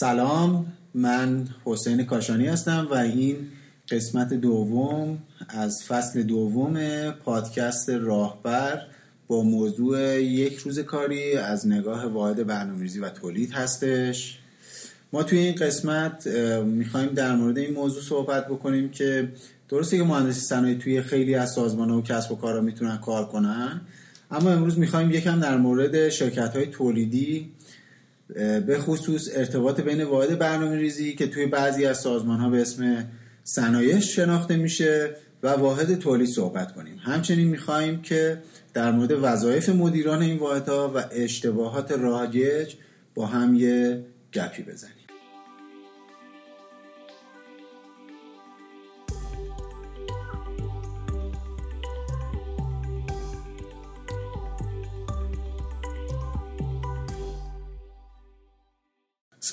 سلام من حسین کاشانی هستم و این قسمت دوم از فصل دوم پادکست راهبر با موضوع یک روز کاری از نگاه واحد برنامه‌ریزی و تولید هستش. ما توی این قسمت می‌خوایم در مورد این موضوع صحبت بکنیم که درسته که مهندسی صنایع توی خیلی از سازمان و کسب و کارها می‌تونن کار کنن اما امروز می‌خوایم یکم در مورد شرکت های تولیدی به خصوص ارتباط بین واحد برنامه ریزی که توی بعضی از سازمان ها به اسم صنایع شناخته میشه و واحد تولید صحبت کنیم. همچنین می‌خواهیم که در مورد وظایف مدیران این واحدها و اشتباهات رایج با هم یه گپی بزنیم.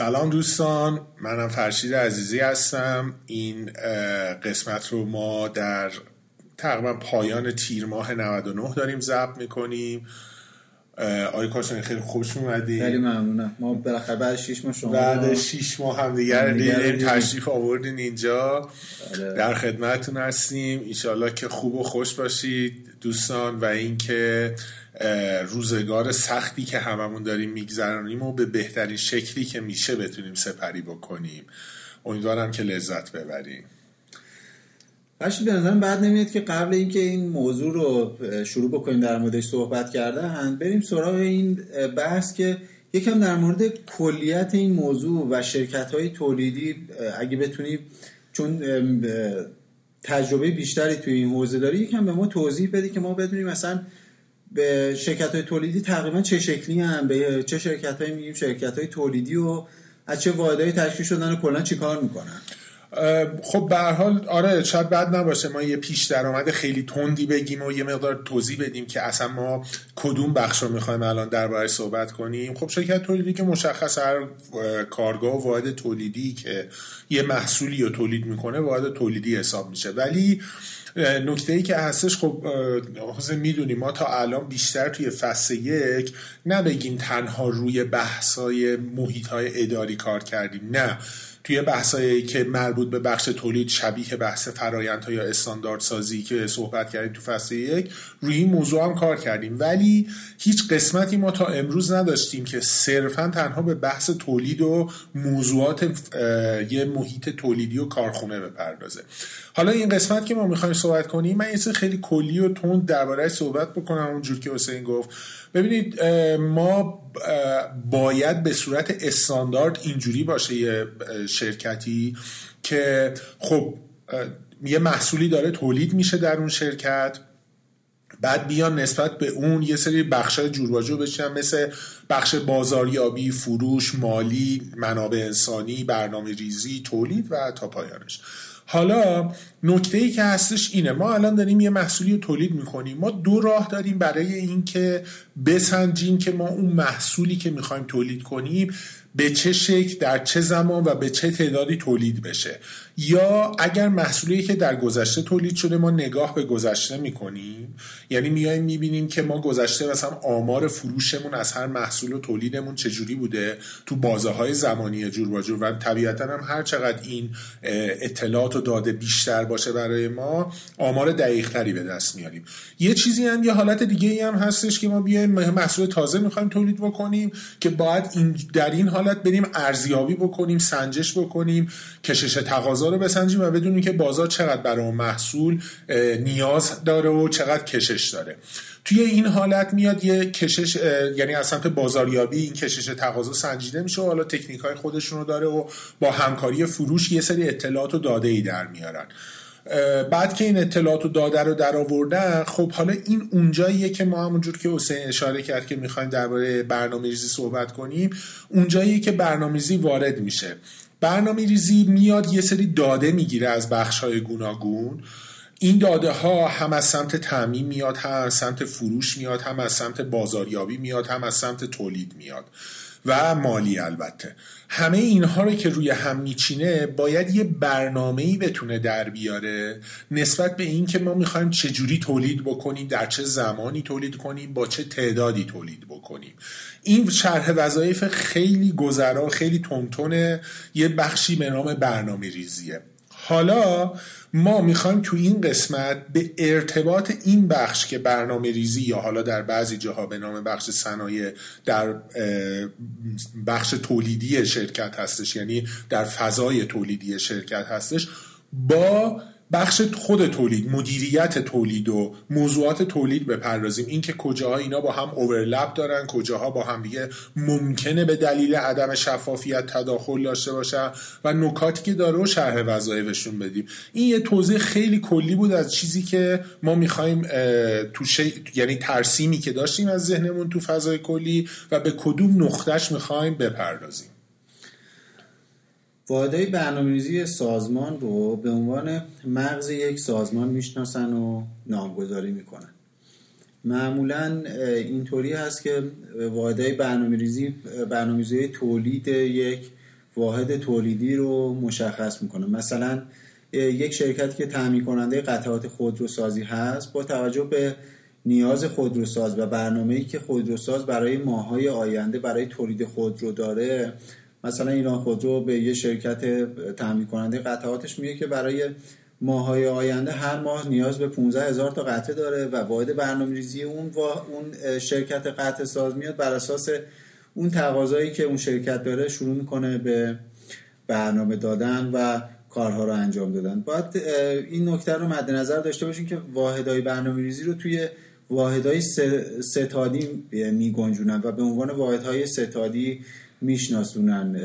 سلام دوستان منم فرشید عزیزی هستم. این قسمت رو ما در تقریبا پایان تیر ماه 99 داریم ضبط می‌کنیم. آقای کاشانی خیلی خوش اومدی. خیلی ممنونم. ما بالاخره بعد 6 ماه شما بعد 6 ماه هم دیگر دیدیم تشریف آوردین اینجا. بله. در خدمتتون هستیم. انشالله که خوب و خوش باشید دوستان و اینکه روزگار سختی که هممون داریم میگذرانیم و به بهترین شکلی که میشه بتونیم سپری بکنیم. امیدوارم که لذت ببریم. باشی به نظرم بعد نمیاد که قبل اینکه این موضوع رو شروع بکنیم در موردش صحبت کردن بریم سراغ این بحث که یکم در مورد کلیت این موضوع و شرکت های تولیدی اگه بتونیم چون تجربه بیشتری توی این حوزه داری یکم به ما توضیح بدی که ما بدونیم مثلا به شرکت های تولیدی تقریبا چه شکلی هم به چه شرکت های میگیم؟ شرکت های تولیدی و از چه واحدهای تشکیل شدن و کلا چیکار می‌کنن؟ خب به حال آره شاید بد نباشه ما یه پیش درآمد خیلی تندی بگیم و یه مقدار توضیح بدیم که اصلا ما کدوم بخش رو می‌خوایم الان درباره صحبت کنیم. خب شرکت تولیدی که مشخص هر کارگاه و تولیدی که یه محصولی رو تولید می‌کنه واحد تولیدی حساب میشه. ولی نکته ای که هستش خب حسین می‌دونیم ما تا الان بیشتر توی فصل یک نبگیم تنها روی بحثای محیط های اداری کار کردیم نه. توی بحثایی که مربوط به بخش تولید شبیه بحث فرایندها یا استاندارد سازی که صحبت کردیم تو فصل یک روی این موضوع هم کار کردیم. ولی هیچ قسمتی ما تا امروز نداشتیم که صرفا تنها به بحث تولید و موضوعات یه محیط تولیدی و کارخونه بپردازه. حالا این قسمت که ما می‌خوایم صحبت کنیم من یه خیلی کلی و تند درباره صحبت بکنم. اونجور که حسین گفت ببینید ما باید به صورت استاندارد اینجوری باشه یه شرکتی که خب یه محصولی داره تولید میشه در اون شرکت بعد بیان نسبت به اون یه سری بخشای جورواجو بشن مثل بخش بازاریابی فروش مالی منابع انسانی برنامه ریزی تولید و تا پایانش. حالا نکته ای که هستش اینه. ما الان داریم یه محصولی رو تولید می‌کنیم. ما دو راه داریم برای اینکه بسنجیم که ما اون محصولی که می‌خوایم تولید کنیم به چه شکل در چه زمان و به چه تعدادی تولید بشه. یا اگر محصولی که در گذشته تولید شده ما نگاه به گذشته می‌کنیم یعنی میایم می‌بینیم که ما گذشته مثلا آمار فروشمون از هر محصول و تولیدمون چجوری بوده تو بازه های زمانی جور با جور و طبیعتا هم هر چقدر این اطلاعات و داده بیشتر باشه برای ما آمار دقیق تری به دست میاریم یه چیزی هم یه حالت دیگه ای هم هستش که ما بیایم محصول تازه می‌خوایم تولید بکنیم که باید این در این حالت بریم ارزیابی بکنیم سنجش بکنیم کشش تقاضا رو بسنجیم و بدونیم که بازار چقدر برای اون محصول نیاز داره و چقدر کشش داره. توی این حالت میاد یه کشش یعنی از سمت بازاریابی این کشش تقاضا سنجیده میشه و حالا تکنیک های خودشون رو داره و با همکاری فروش یه سری اطلاعات و داده ای در میارن. بعد که این اطلاعات و داده رو در آوردن خب حالا این اونجاییه که ما همونجور که حسین اشاره کرد که می‌خوایم درباره برنامه‌ریزی صحبت کنیم اونجاییه که برنامه‌ریزی وارد میشه. برنامه ریزی میاد یه سری داده می‌گیره از بخش های گوناگون. این داده ها هم از سمت تعمین میاد هم از سمت فروش میاد هم از سمت بازاریابی میاد هم از سمت تولید میاد. و مالی البته. همه اینها رو که روی هم میچینه باید یه برنامه ای بتونه در بیاره نسبت به این که ما می‌خوایم چجوری تولید بکنیم در چه زمانی تولید کنیم با چه تعدادی تولید بکنیم. این شرح وظایف خیلی گذرا خیلی تونتونه یه بخشی به نام برنامه ریزیه حالا ما می‌خوایم تو این قسمت به ارتباط این بخش که برنامه ریزی یا حالا در بعضی جاها به نام بخش صنایع در بخش تولیدی شرکت هستش یعنی در فضای تولیدی شرکت هستش با بخش خود تولید مدیریت تولید و موضوعات تولید بپردازیم. اینکه کجاها اینا با هم اوورلپ دارن کجاها با هم دیگه ممکنه به دلیل عدم شفافیت تداخل داشته باشن و نکاتی که داره و شرح وظایفشون بدیم. این یه توضیح خیلی کلی بود از چیزی که ما می‌خوایم تو یعنی ترسیمی که داشتیم از ذهنمون تو فضای کلی و به کدوم نقطهش می‌خوایم بپردازیم. واحدهای برنامه‌ریزی سازمان رو به عنوان مغز یک سازمان می‌شناسن و نامگذاری می‌کنن. معمولا اینطوری هست که واحدهای برنامه‌ریزی برنامه‌ریزی تولید یک واحد تولیدی رو مشخص می‌کنه. مثلا یک شرکتی که تامین کننده قطعات خودروسازی هست با توجه به نیاز خودروساز و برنامه‌ای که خودروساز برای ماهای آینده برای تولید خودرو داره مثلا ایران خودرو به یه شرکت تامین کننده قطعاتش میگه که برای ماهای آینده هر ماه نیاز به 15 هزار تا قطعه داره و واحد برنامه ریزی اون, و اون شرکت قطع ساز میاد بر اساس اون تقاضایی که اون شرکت داره شروع می‌کنه به برنامه دادن و کارها رو انجام دادن. باید این نکته رو مد نظر داشته باشیم که واحدهای برنامه ریزی رو توی واحدهای ستادی میگنجونن و به عنوان واحدهای ستادی میشناسونن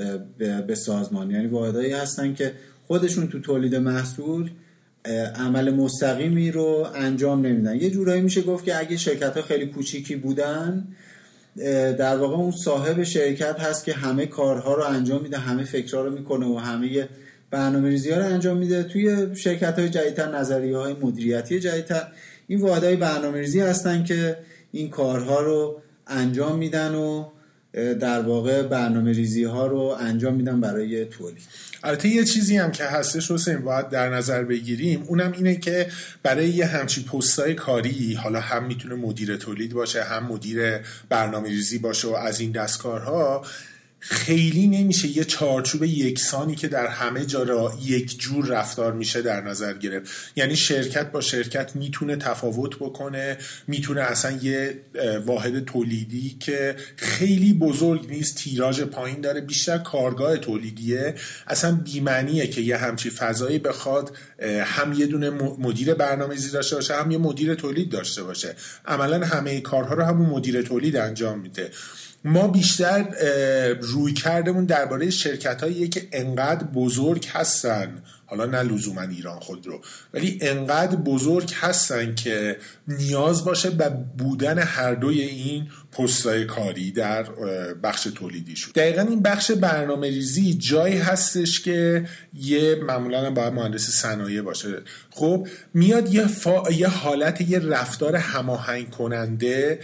به سازمان. یعنی واحدهایی هستن که خودشون تو تولید محصول عمل مستقیمی رو انجام نمیدن. یه جورایی میشه گفت که اگه شرکت ها خیلی کوچیکی بودن در واقع اون صاحب شرکت هست که همه کارها رو انجام میده همه فکرها رو می‌کنه و همه برنامه ریزی ها رو انجام میده. توی شرکت های جدیدتر نظریه های مدیریتی جدیدتر این واحدهای برنامه ریزی هستن که این کارها رو انجام میدن و در واقع برنامه ریزی ها رو انجام میدن برای تولید. البته یه چیزی هم که هستش حسین باید در نظر بگیریم. اونم اینه که برای یه همچین پستای کاری حالا هم می‌تونه مدیر تولید باشه هم مدیر برنامه ریزی باشه و از این دستکارها خیلی نمیشه یه چارچوب یکسانی که در همه جا را یک جور رفتار میشه در نظر گرفت. یعنی شرکت با شرکت می‌تونه تفاوت بکنه می‌تونه اصلا یه واحد تولیدی که خیلی بزرگ نیست تیراژ پایین داره بیشتر کارگاه تولیدیه. اصلا بیمعنیه که یه همچی فضایی بخواد هم یه دونه مدیر برنامه‌ریزی داشته باشه هم یه مدیر تولید داشته باشه. عملا همه کارها رو همون مدیر تولید انجام میده. ما بیشتر روی کردمون درباره شرکت هایی که انقدر بزرگ هستن. حالا نه لزوما ایران خود رو ولی انقدر بزرگ هستن که نیاز باشه به بودن هر دوی این پستای کاری در بخش تولیدیشون دقیقا این بخش برنامه ریزی جایی هستش که یه معمولا باید مهندس صنایع باشه. خب میاد یه, یه حالت یه رفتار هماهنگ کننده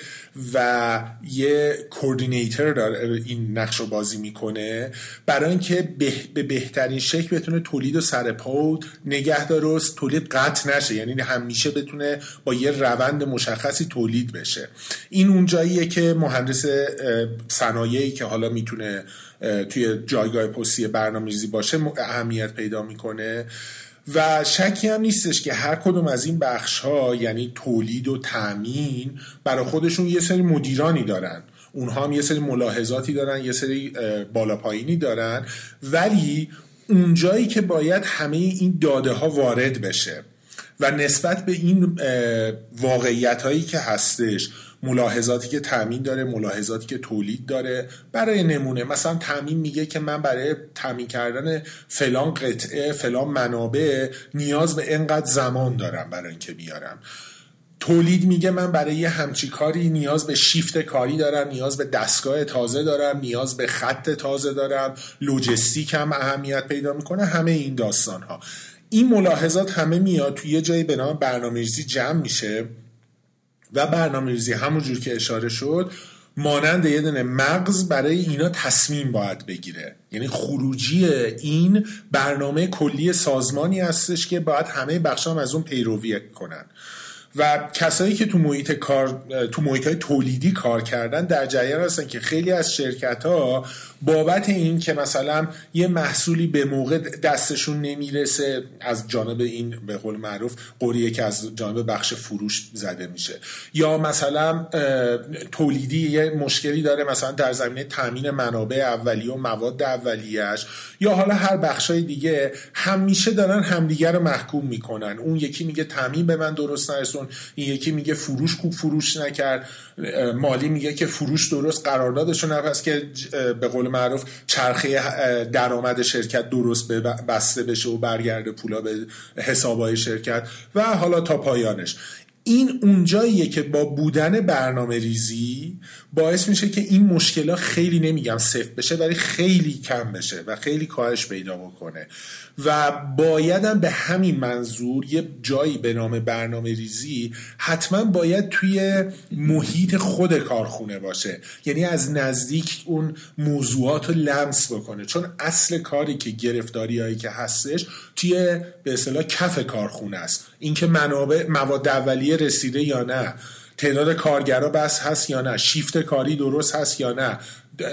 و یه کوردینیتر داره این نقش رو بازی می‌کنه برای اینکه به بهترین شکل بتونه تولید و سرپا نگه داره تولید قطع نشه. یعنی همیشه بتونه با یه روند مشخصی تولید بشه. این اون جاییه که مهندس صنایعی که حالا می‌تونه توی جایگاه پستی برنامه‌ریزی باشه اهمیت پیدا می‌کنه. و شکی هم نیستش که هر کدوم از این بخش ها یعنی تولید و تامین برای خودشون یه سری مدیرانی دارن. اونها هم یه سری ملاحظاتی دارن یه سری بالا پایینی دارن. ولی اونجایی که باید همه این داده ها وارد بشه و نسبت به این واقعیت هایی که هستش ملاحظاتی که تامین داره ملاحظاتی که تولید داره. برای نمونه مثلا تامین میگه که من برای تامین کردن فلان قطعه فلان منابع نیاز به انقدر زمان دارم برای اینکه بیارم. تولید میگه من برای یه همچی کاری نیاز به شیفت کاری دارم نیاز به دستگاه تازه دارم نیاز به خط تازه دارم لوجستیک هم اهمیت پیدا می‌کنه همه این داستان ها این ملاحظات همه میاد توی یه جایی به نام برنامه‌ریزی جمع میشه. و برنامه‌ریزی همونجور که اشاره شد مانند یه دونه مغز برای اینا تصمیم باید بگیره. یعنی خروجی این برنامه کلی سازمانی هستش که باید همه بخشام از اون پیروی کنن. و کسایی که تو محیط کار تو محیط های تولیدی کار کردن در جریان هستن که خیلی از شرکت ها بابت این که مثلا یه محصولی به موقع دستشون نمی‌رسه از جانب این به قول معروف قریه که از جانب بخش فروش زده میشه. یا مثلا تولیدی یه مشکلی داره مثلا در زمینه تامین منابع اولیه و مواد اولیهش یا حالا هر بخشای دیگه همیشه دارن همدیگر رو محکوم می‌کنن. اون یکی میگه تامین به من درست نرسون این یکی میگه فروش خوب فروش نکرد مالی میگه که فروش درست قراردادشو نپس که به قول معروف چرخه درآمد شرکت درست بسته بشه و برگرده پولا به حسابهای شرکت و حالا تا پایانش. این اونجاییه که با بودن برنامه ریزی باعث میشه که این مشکلات خیلی نمیگم صفر بشه ولی خیلی کم بشه و خیلی کاهش پیدا بکنه. و بایدم به همین منظور یه جایی به نام برنامه ریزی حتما باید توی محیط خود کارخونه باشه. یعنی از نزدیک اون موضوعات رو لمس بکنه. چون اصل کاری که گرفتاری هایی که هستش توی به اصطلاح کف کارخونه است. اینکه منابع مواد اولیه رسیده یا نه. تعداد کارگرا بس هست یا نه؟ شیفت کاری درست هست یا نه؟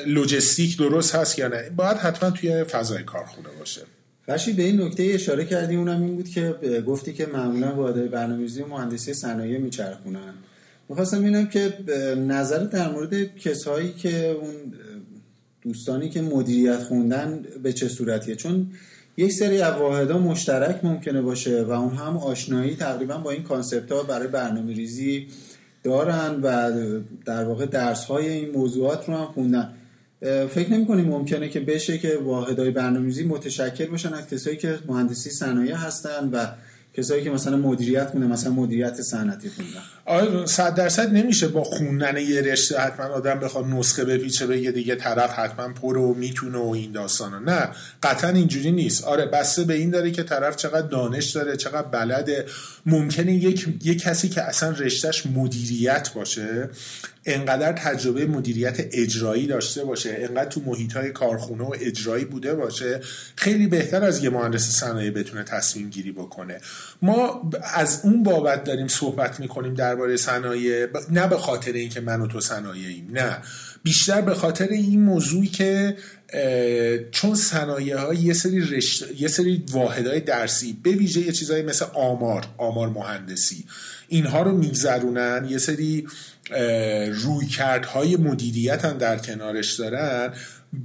لجستیک درست هست یا نه؟ باید حتما توی فضای کارخونه باشه. فرشید به این نکته اشاره کردی اونم این بود که گفتی که معمولا واحدهای برنامه‌ریزی مهندسی صنایع میچرخونن. می‌خواستم ببینم که نظر در مورد کسایی که اون دوستانی که مدیریت خوندن به چه صورتیه؟ چون یک سری از واحدها مشترک ممکنه باشه و اون هم آشنایی تقریبا با این concept ها برای برنامه ریزی دارن و در واقع درس های این موضوعات رو هم خوندن. فکر نمی کنیم ممکنه که بشه که واحدهای برنامه‌ریزی متشکل باشن از کسایی که مهندسی صنایع هستن و کسایی که مثلا مدیریت مونه مثلا مدیریت صنعتی خوندن آره صد درصد نمیشه با خوندن یه رشته حتما آدم بخواد نسخه بپیچه بگه دیگه طرف حتما پر و می‌تونه و این داستانا. نه قطعا اینجوری نیست. آره بسته به این داره که طرف چقدر دانش داره چقدر بلده. ممکنه یک, یک کسی که اصلا رشتهش مدیریت باشه انقدر تجربه مدیریت اجرایی داشته باشه انقدر تو محیط های کارخونه و اجرایی بوده باشه خیلی بهتر از یه مهندس صنایع بتونه تصمیم گیری بکنه. ما از اون بابت داریم صحبت می‌کنیم درباره صنایع نه به خاطر اینکه من و تو صنایعیم نه. بیشتر به خاطر این موضوعی که چون صنایع ها یه سری رشت... یه سری واحدهای درسی به ویژه یه چیزایی مثل آمار آمار مهندسی اینها رو میگذرونن یه سری رویکردهای مدیریت هم در کنارش دارن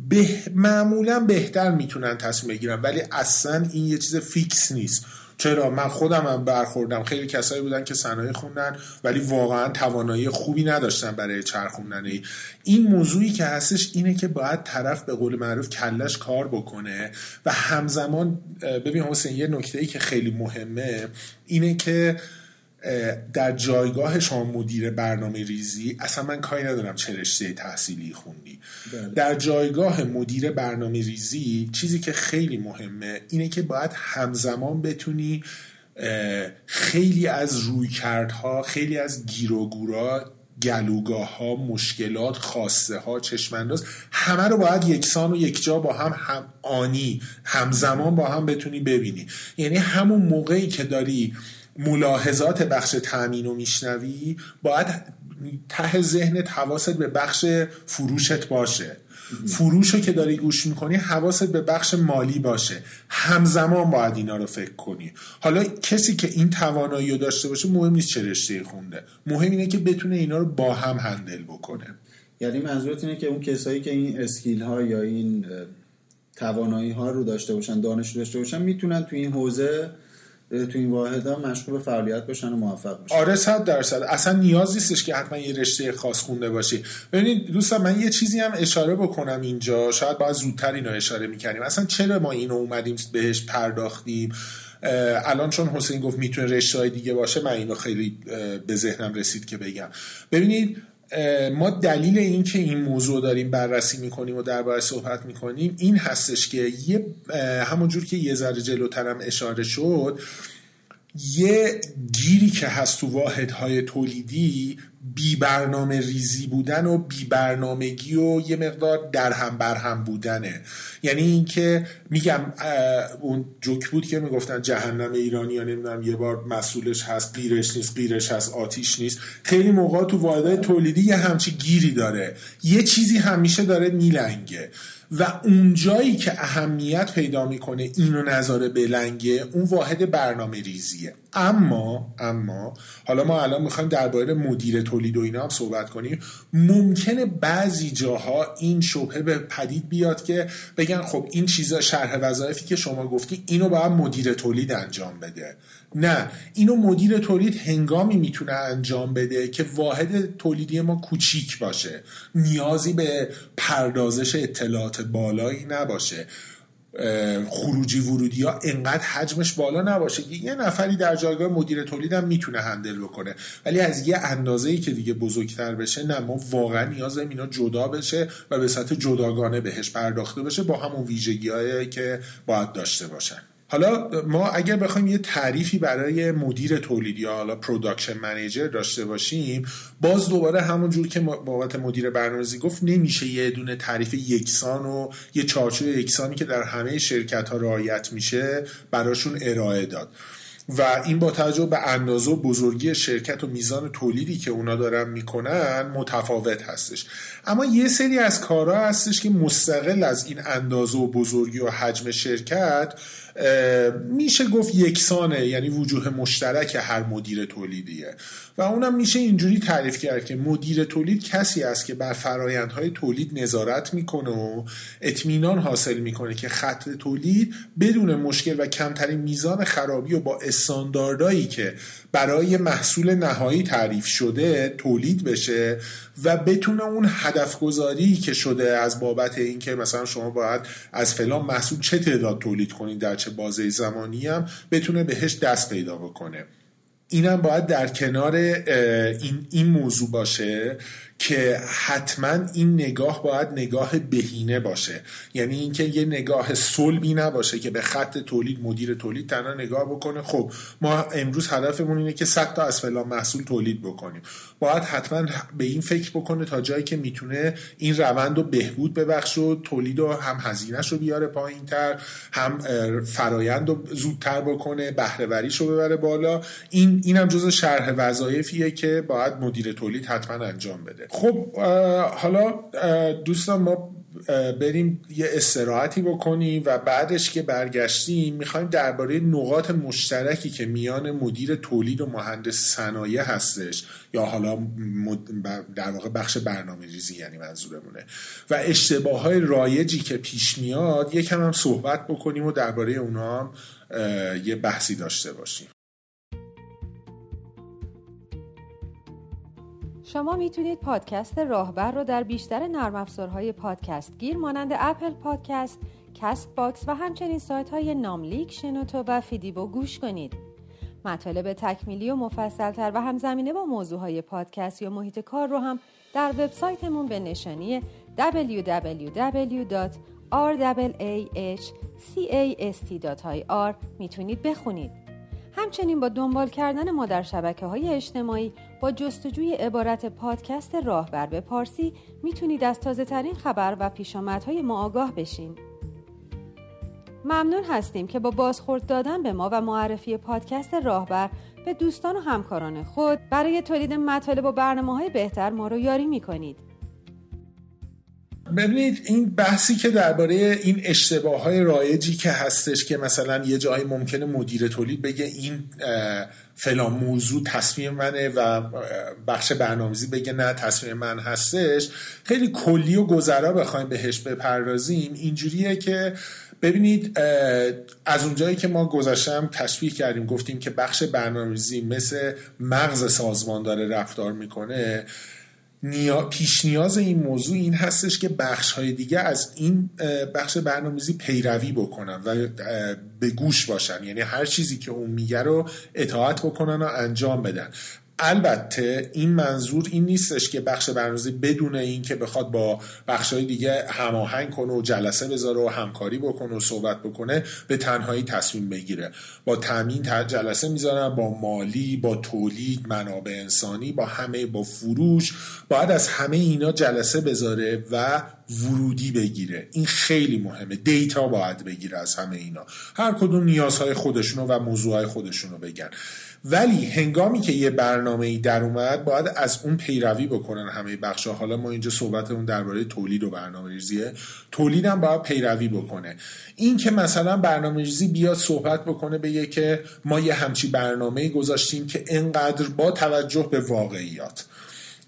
به معمولا بهتر می‌تونن تصمیم بگیرن ولی اصلا این یه چیز فیکس نیست. چرا؟ من خودم هم برخوردم. خیلی کسایی بودن که صنایع خوندن ولی واقعا توانایی خوبی نداشتن برای چرخوندن این موضوعی که هستش اینه که باید طرف به قول معروف کلش کار بکنه و همزمان ببین حسین یه نکته ای که خیلی مهمه اینه که در جایگاه شما مدیر برنامه ریزی اصلا من کاری ندارم چه رشته تحصیلی خوندی بله. در جایگاه مدیر برنامه ریزی چیزی که خیلی مهمه اینه که باید همزمان بتونی خیلی از رویکردها خیلی از گیروگورا گلوگاه ها مشکلات خواسته ها چشمانداز همه رو باید یکسان و یکجا با هم هم آنی همزمان با هم بتونی ببینی یعنی همون موقعی که داری ملاحظات بخش تامین و میشنوی باید ته ذهنت حواست به بخش فروشت باشه. فروش رو که داری گوش می‌کنی حواست به بخش مالی باشه. همزمان باید اینا رو فکر کنی. حالا کسی که این توانایی رو داشته باشه مهم نیست چه رشته خونده. مهم اینه که بتونه اینا رو با هم هندل بکنه. یعنی منظورت اینه که اون کسایی که این اسکیل ها یا این توانایی ها رو داشته باشن دانش رو داشته باشن می‌تونن تو این حوزه تو این واحد مشغول فعالیت باشن و موفق باشن آره صد درصد. اصلا نیاز نیستش که حتما یه رشته خاص خونده باشی. ببینید دوستان من یه چیزی هم اشاره بکنم اینجا. شاید باید زودتر اینو اشاره می‌کنیم اصلا چرا ما اینو اومدیم بهش پرداختیم؟ الان چون حسین گفت می‌تونه رشته های دیگه باشه من اینو خیلی به ذهنم رسید که بگم. ببینید ما دلیل این که این موضوع داریم بررسی می‌کنیم و درباره صحبت می‌کنیم این هستش که یه همونجور که یه ذره جلوترم اشاره شد یه گیری که هست تو واحدهای تولیدی بی برنامه ریزی بودن و بی برنامگی و یه مقدار در هم بر هم بودنه. یعنی اینکه میگم اون جوک بود که می‌گفتن جهنم ایرانی یا نمی‌دونم یه بار مسئولش هست غیرش نیست غیرش هست آتیش نیست. خیلی موقع تو واحدهای تولیدی یه همچی گیری داره. یه چیزی همیشه داره میلنگه. و اونجایی که اهمیت پیدا می‌کنه اینو نظاره بلنگه اون واحد برنامه ریزیه. اما اما حالا ما الان می‌خوایم درباره مدیر تولید و اینا هم صحبت کنیم ممکنه بعضی جاها این شبهه به پدید بیاد که بگن خب این چیزا شرح وظایفی که شما گفتی اینو باید مدیر تولید انجام بده. نه اینو مدیر تولید هنگامی می‌تونه انجام بده که واحد تولیدی ما کوچیک باشه. نیازی به پردازش اطلاعات بالایی نباشه. خروجی ورودی ها انقدر حجمش بالا نباشه که یه نفری در جایگاه مدیر تولید هم می‌تونه handle بکنه. ولی از یه اندازه ای که دیگه بزرگتر بشه نه ما واقعا نیاز اینا جدا بشه و به سطح جداگانه بهش پرداخته بشه با همون ویژگی که باید داشته باشن. حالا ما اگر بخوایم یه تعریفی برای مدیر تولیدی یا حالا production manager داشته باشیم باز دوباره همون جور که بابت مدیر برنامه‌ریزی گفت نمیشه یه دونه تعریف یکسان و یه چارچوب یکسانی که در همه شرکت ها رعایت میشه براشون ارائه داد. و این با توجه به اندازه و بزرگی شرکت و میزان تولیدی که اونا دارن می‌کنن متفاوت هستش. اما یه سری از کارها هستش که مستقل از این اندازه و بزرگی و حجم شرکت میشه گفت یکسانه یعنی وجوه مشترک هر مدیر تولیدیه. و اونم میشه اینجوری تعریف کرد که مدیر تولید کسی است که بر فرایندهای تولید نظارت می‌کنه و اطمینان حاصل می‌کنه که خط تولید بدون مشکل و کمترین میزان خرابی و با استانداردهایی که برای محصول نهایی تعریف شده تولید بشه و بتونه اون هدف گذاری که شده از بابت اینکه مثلا شما باید از فلان محصول چه تعداد تولید کنید در چه بازه زمانی هم بتونه بهش دست پیدا بکنه. اینم باید در کنار این, این موضوع باشه که حتما این نگاه باید نگاه بهینه باشه. یعنی اینکه یه نگاه صلبی نباشه که به خط تولید مدیر تولید تنها نگاه بکنه. خب ما امروز هدفمون اینه که 100 تا از فلان محصول تولید بکنیم. باید حتما به این فکر بکنه تا جایی که می‌تونه این روند رو بهبود ببخش و تولید و هم هزینهش رو بیاره پایین تر هم فرایند رو زودتر بکنه بهرهوریش رو ببره بالا. این اینم جز شرح وظایفیه که باید مدیر تولید حتما انجام بده. خب حالا دوستان ما بریم یه استراحتی بکنیم و بعدش که برگشتیم می‌خوایم درباره نقاط مشترکی که میان مدیر تولید و مهندس صنایع هستش یا حالا در واقع بخش برنامه ریزی یعنی منظورمونه. و اشتباه های رایجی که پیش میاد یکم هم صحبت بکنیم و درباره اونا هم یه بحثی داشته باشیم. شما می‌تونید پادکست راهبر رو در بیشتر نرم افزارهای پادکست گیر مانند Apple Podcast، Castbox و همچنین سایت های ناملیک، شنوتو و فیدیبو گوش کنید. مطالب تکمیلی و مفصلتر و همزمینه با موضوع های پادکست یا محیط کار رو هم در وبسایتمون به نشانی www.rwahcast.ir می‌تونید بخونید. همچنین با دنبال کردن ما در شبکه های اجتماعی با جستجوی عبارت پادکست راهبر به پارسی می‌تونید از تازه ترین خبر و پیشامدهای ما آگاه بشین. ممنون هستیم که با بازخورد دادن به ما و معرفی پادکست راهبر به دوستان و همکاران خود برای تولید مطالب و برنامه های بهتر ما رو یاری می‌کنید. ببینید این بحثی که درباره این اشتباه های رایجی که هستش که مثلا یه جایی ممکنه مدیر تولید بگه این فلان موضوع تصمیم منه و بخش برنامه‌ریزی بگه نه تصمیم من هستش خیلی کلی و گذرا بخوایم بهش بپردازیم. اینجوریه که ببینید از اونجایی که ما گذاشتم تشبیه کردیم گفتیم که بخش برنامه‌ریزی مثل مغز سازمان داره رفتار می‌کنه پیش نیاز این موضوع این هستش که بخش های دیگه از این بخش برنامه‌ریزی پیروی بکنن و به گوش باشن. یعنی هر چیزی که اون میگه رو اطاعت بکنن و انجام بدن. البته این منظور این نیستش که بخش برنامه‌ریزی بدون اینکه بخواد با بخشهای دیگه هماهنگ کنه و جلسه بذاره و همکاری بکنه و صحبت بکنه به تنهایی تصمیم بگیره. با تامین جلسه می‌ذارن با مالی با تولید منابع انسانی با همه با فروش. باید از همه اینا جلسه بذاره و ورودی بگیره. این خیلی مهمه. دیتا باید بگیره از همه اینا. هر کدوم نیازهای خودشونو و موضوعهای خودشونو بگن. ولی هنگامی که یه برنامه ای در اومد باید از اون پیروی بکنن همه بخش حالا ما اینجا صحبتمون درباره تولید و برنامه ریزیه تولید هم باید پیروی بکنه. این که مثلا برنامه ریزی بیاد صحبت بکنه بگه که ما یه همچی برنامه گذاشتیم که انقدر با توجه به واقعیات.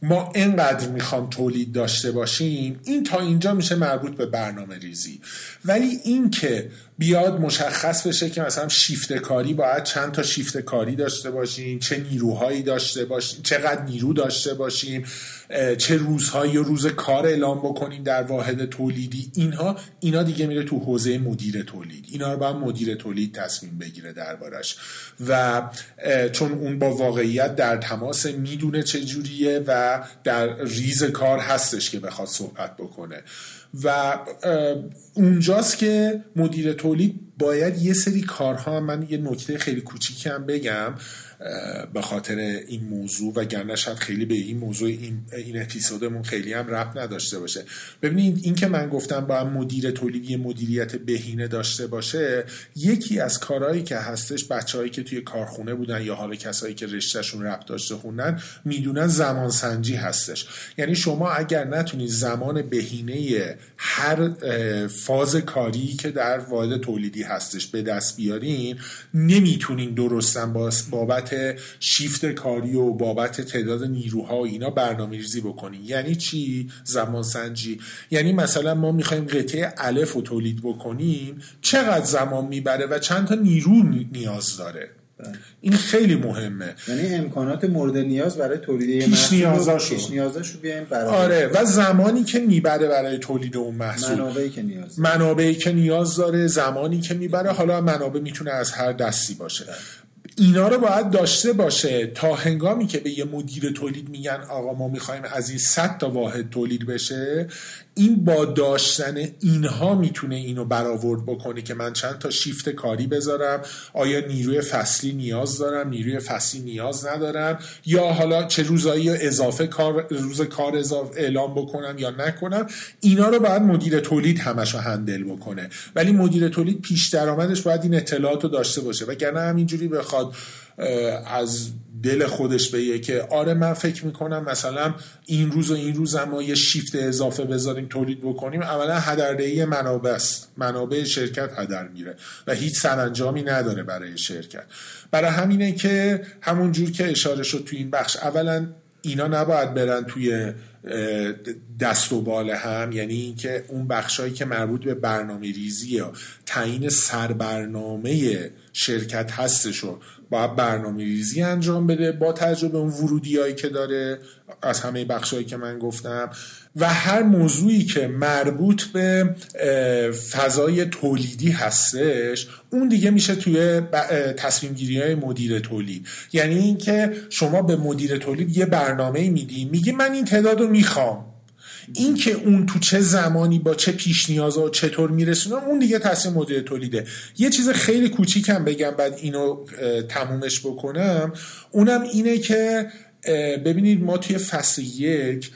ما انقدر می‌خوام تولید داشته باشیم این تا اینجا میشه مربوط به برنامه ریزی. ولی این که بیاد مشخص بشه که مثلا شیفت کاری باید چند تا شیفت کاری داشته باشیم چه نیروهایی داشته باشیم چقدر نیرو داشته باشیم. چه روزهایی و روز کار اعلام بکنیم در واحد تولیدی اینها اینا دیگه میره تو حوزه مدیر تولید. اینا رو باید مدیر تولید تصمیم بگیره دربارش. و چون اون با واقعیت در تماس می‌دونه چه جوریه و در ریز کار هستش که بخواد صحبت بکنه. و اونجاست که مدیر تولید باید یه سری کارها من یه نکته خیلی کوچیکی هم بگم. به خاطر این موضوع و گرنه شاید خیلی به این موضوع این, این اپیزودمون خیلی هم رب نداشته باشه. ببینید این که من گفتم با مدیر تولیدی مدیریت بهینه داشته باشه یکی از کارهایی که هستش بچههایی که توی کارخونه بودن یا حالا کسایی که رشتهشون رب داشته خوندن می‌دونن زمان سنجی هستش. یعنی شما اگر نتونید زمان بهینه هر فاز کاری که در واحد تولیدی هستش به دست بیارین نمی‌تونین درستن بابت شیفت کاری و بابت تعداد نیروها و اینا برنامه ریزی بکنیم یعنی چی؟ زمان سنجی. یعنی مثلا ما می‌خوایم قطعه الف رو تولید بکنیم چقدر زمان می‌بره و چند تا نیرو نیاز داره. این خیلی مهمه. یعنی امکانات مورد نیاز برای تولید پیش نیازاشو. پیش نیازاشو بیایم آره و زمانی که می‌بره برای تولید اون محصول. منابعی که نیاز منابعی که نیاز داره زمانی که می‌بره. حالا منابع می‌تونه از هر دستی باشه. اینا رو باید داشته باشه. تا هنگامی که به یه مدیر تولید میگن آقا ما می‌خوایم از این 100 تا واحد تولید بشه این با داشتن اینها می‌تونه اینو برآورد بکنه که من چند تا شیفت کاری بذارم. آیا نیروی فصلی نیاز دارم؟ نیروی فصلی نیاز ندارم. یا حالا چه روزایی اضافه کار روز کار اضافه اعلام بکنم یا نکنم. اینا رو باید مدیر تولید همش رو هندل بکنه. ولی مدیر تولید پیش درآمدش باید این اطلاعات رو داشته باشه. وگرنه همینجوری بخواد از دل خودش بگه که آره من فکر می‌کنم مثلا این روز و این روز ما یه شیفت اضافه بذاریم تولید بکنیم اولا هدردهی منابع است. منابع شرکت هدر میره و هیچ سرانجامی نداره برای شرکت. برای همینه که همون جور که اشاره شد تو این بخش اولا اینا نباید برن توی دست و بال هم یعنی اینکه اون بخشایی که مربوط به برنامه ریزی یا تعیین سربرنامه شرکت هستش و باید برنامه ریزی انجام بده با تجربه اون ورودی هایی که داره از همه بخشهایی که من گفتم و هر موضوعی که مربوط به فضای تولیدی هستش اون دیگه میشه توی تصمیم گیری های مدیر تولید. یعنی اینکه شما به مدیر تولید یه برنامه میدی میگی من این تعداد رو می‌خوام. این که اون تو چه زمانی با چه پیش نیاز و چطور میرسونه اون دیگه تصمیم مدیر تولیده. یه چیز خیلی کوچیکم بگم بعد اینو تمومش بکنم. اونم اینه که ببینید ما توی فصل یک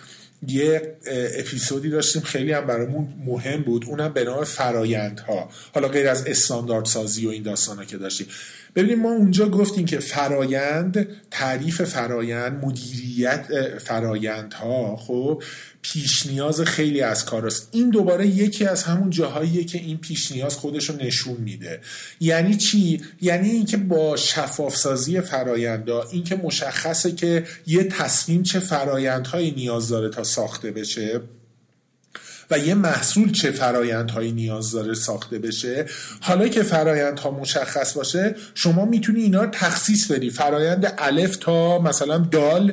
یه اپیزودی داشتیم خیلی هم برامون مهم بود. اونم به نام فرایندها. حالا غیر از استاندارد سازی و این داستانا که داشتیم. ببینید ما اونجا گفتیم که فرایند تعریف فرایند مدیریت فرایندها خب پیش نیاز خیلی از کاراست. این دوباره یکی از همون جاهاییه که این پیش نیاز خودش رو نشون میده. یعنی چی؟ یعنی اینکه با شفاف سازی فرایندا اینکه مشخصه که یه تصمیم چه فرایندهایی نیاز داره تا ساخته بشه. و یه محصول چه فرایندهایی نیاز داره ساخته بشه. حالا که فرایندها مشخص باشه شما می‌تونی اینا رو تخصیص بدی. فرایند الف تا مثلا دال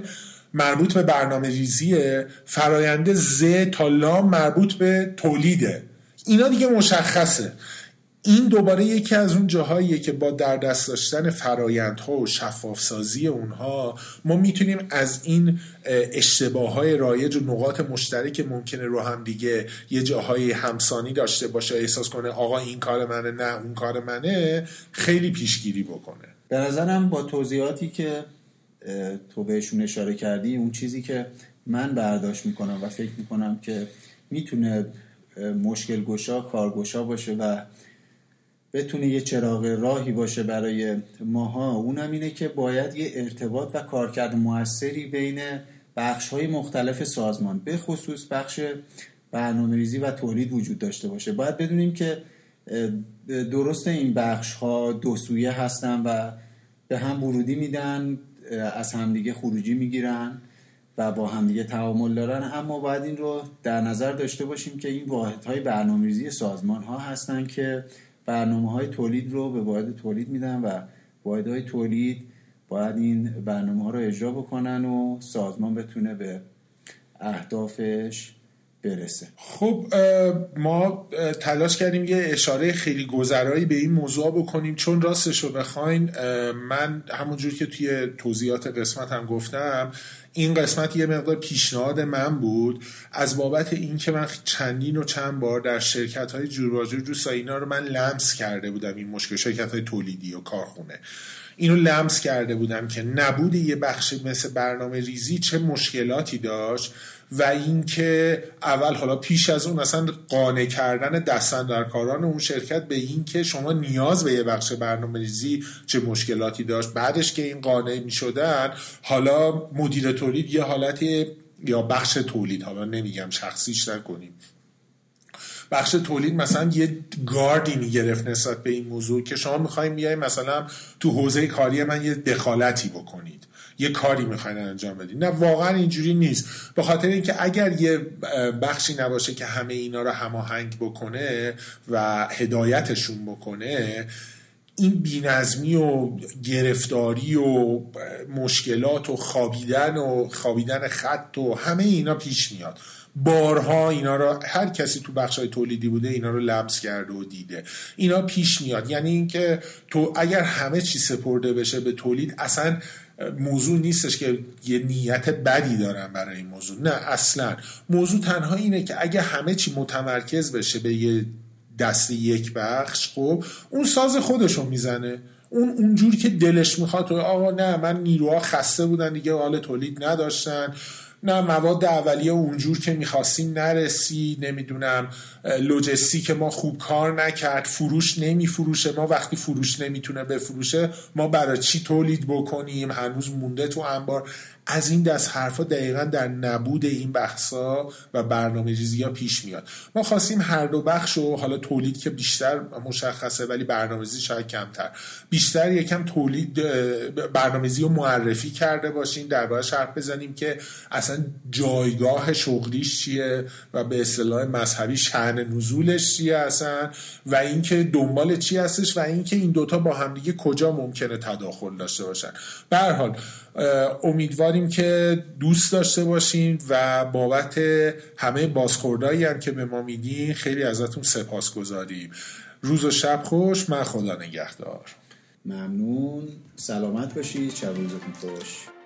مربوط به برنامه ریزیه. فرایند ز تا لام مربوط به تولیده. اینا دیگه مشخصه. این دوباره یکی از اون جاهاییه که با در دست داشتن فرایندها و شفاف سازی اونها ما می‌تونیم از این اشتباه های رایج و نقاط مشترک ممکنه رو هم دیگه یه جاهای همسانی داشته باشه احساس کنه آقا این کار منه نه اون کار منه خیلی پیشگیری بکنه. به نظرم با توضیحاتی که تو بهشون اشاره کردی اون چیزی که من برداشت می‌کنم و فکر می‌کنم که می‌تونه مشکل گشا کارگشا باشه و بتونه یه چراغ راهی باشه برای ماها. اونم اینه که باید یه ارتباط و کارکرد موثری بین بخش های مختلف سازمان به خصوص بخش برنامه ریزی و تولید وجود داشته باشه. باید بدونیم که درست این بخش ها دو سویه هستن و به هم ورودی میدن از همدیگه خروجی می‌گیرن و با همدیگه تعامل دارن. اما باید این رو در نظر داشته باشیم که این واحدهای برنامه‌ریزی سازمان ها هستن که برنامه های تولید رو به واحد تولید میدن و واحد های تولید باید این برنامه ها رو اجرا بکنن و سازمان بتونه به اهدافش برسه. خب ما تلاش کردیم یه اشاره خیلی گذرایی به این موضوع بکنیم. چون راستش رو بخواین من همونجور که توی توضیحات قسمت هم گفتم این قسمت یه مقدار پیشنهاد من بود از بابت اینکه من چندین و چند بار در شرکت های جورباجور دوست اینا رو من لمس کرده بودم این مشکل شرکت های تولیدی و کارخونه. اینو لمس کرده بودم که نبود یه بخش مثل برنامه ریزی چه مشکلاتی داشت. و اینکه اول حالا پیش از اون اصلا قانع کردن کاران اون شرکت به اینکه شما نیاز به یه بخش برنامه ریزی چه مشکلاتی داشت بعدش که این قانع می شدن حالا مدیر تولید یه حالت یا بخش تولید حالا نمیگم شخصیش نکنیم. بخش تولید مثلا یه گاردی می‌گرفت نسبت به این موضوع که شما می‌خوایم بیای مثلا تو حوزه کاری من یه دخالتی بکنید. یه کاری می‌خواین انجام بدید نه واقعا اینجوری نیست. به خاطر اینکه اگر یه بخشی نباشه که همه اینا رو هماهنگ بکنه و هدایتشون بکنه این بینظمی و گرفتاری و مشکلات و خوابیدن و خوابیدن خط و همه اینا پیش میاد. بارها اینا رو هر کسی تو بخش های تولیدی بوده اینا رو لمس کرده و دیده. اینا پیش میاد. یعنی اینکه تو اگر همه چی سپرده بشه به تولید اصلا موضوع نیستش که یه نیت بدی دارن برای این موضوع. نه اصلا. موضوع تنها اینه که اگه همه چی متمرکز بشه به یه دست یک بخش خب اون ساز خودشو می‌زنه. اون اونجور که دلش می‌خواد آقا نه من نیروها خسته بودن دیگه حال تولید نداشتن. نه مواد اولیه اونجور که می‌خواستیم نرسی نمی‌دونم که ما خوب کار نکرد فروش نمیفروشه ما وقتی فروش نمی‌تونه بفروشه ما برای چی تولید بکنیم؟ هنوز مونده تو انبار. از این دست حرفا دقیقا در نبود این بحثا و برنامه ریزی ها پیش میاد. ما خواستیم هر دو بخش و حالا تولید که بیشتر مشخصه ولی برنامه‌ریزی شاید کمتر. بیشتر یکم تولید برنامه‌ریزی رو معرفی کرده باشیم دربارش حرف بزنیم که اصلا جایگاه شغلیش چیه و به اصطلاح مذهبی شهن نزولش چیه اصلا و اینکه دنبال چی هستش و اینکه این دوتا با همدیگه کجا ممکنه تداخل داشته باشن. به حال امیدواریم که دوست داشته باشین و بابت همه بازخوردهایی هم که به ما میدین خیلی ازتون سپاس گذاریم روز و شب خوش من خدا نگهدار. ممنون. سلامت باشید. شب روزتون خوش.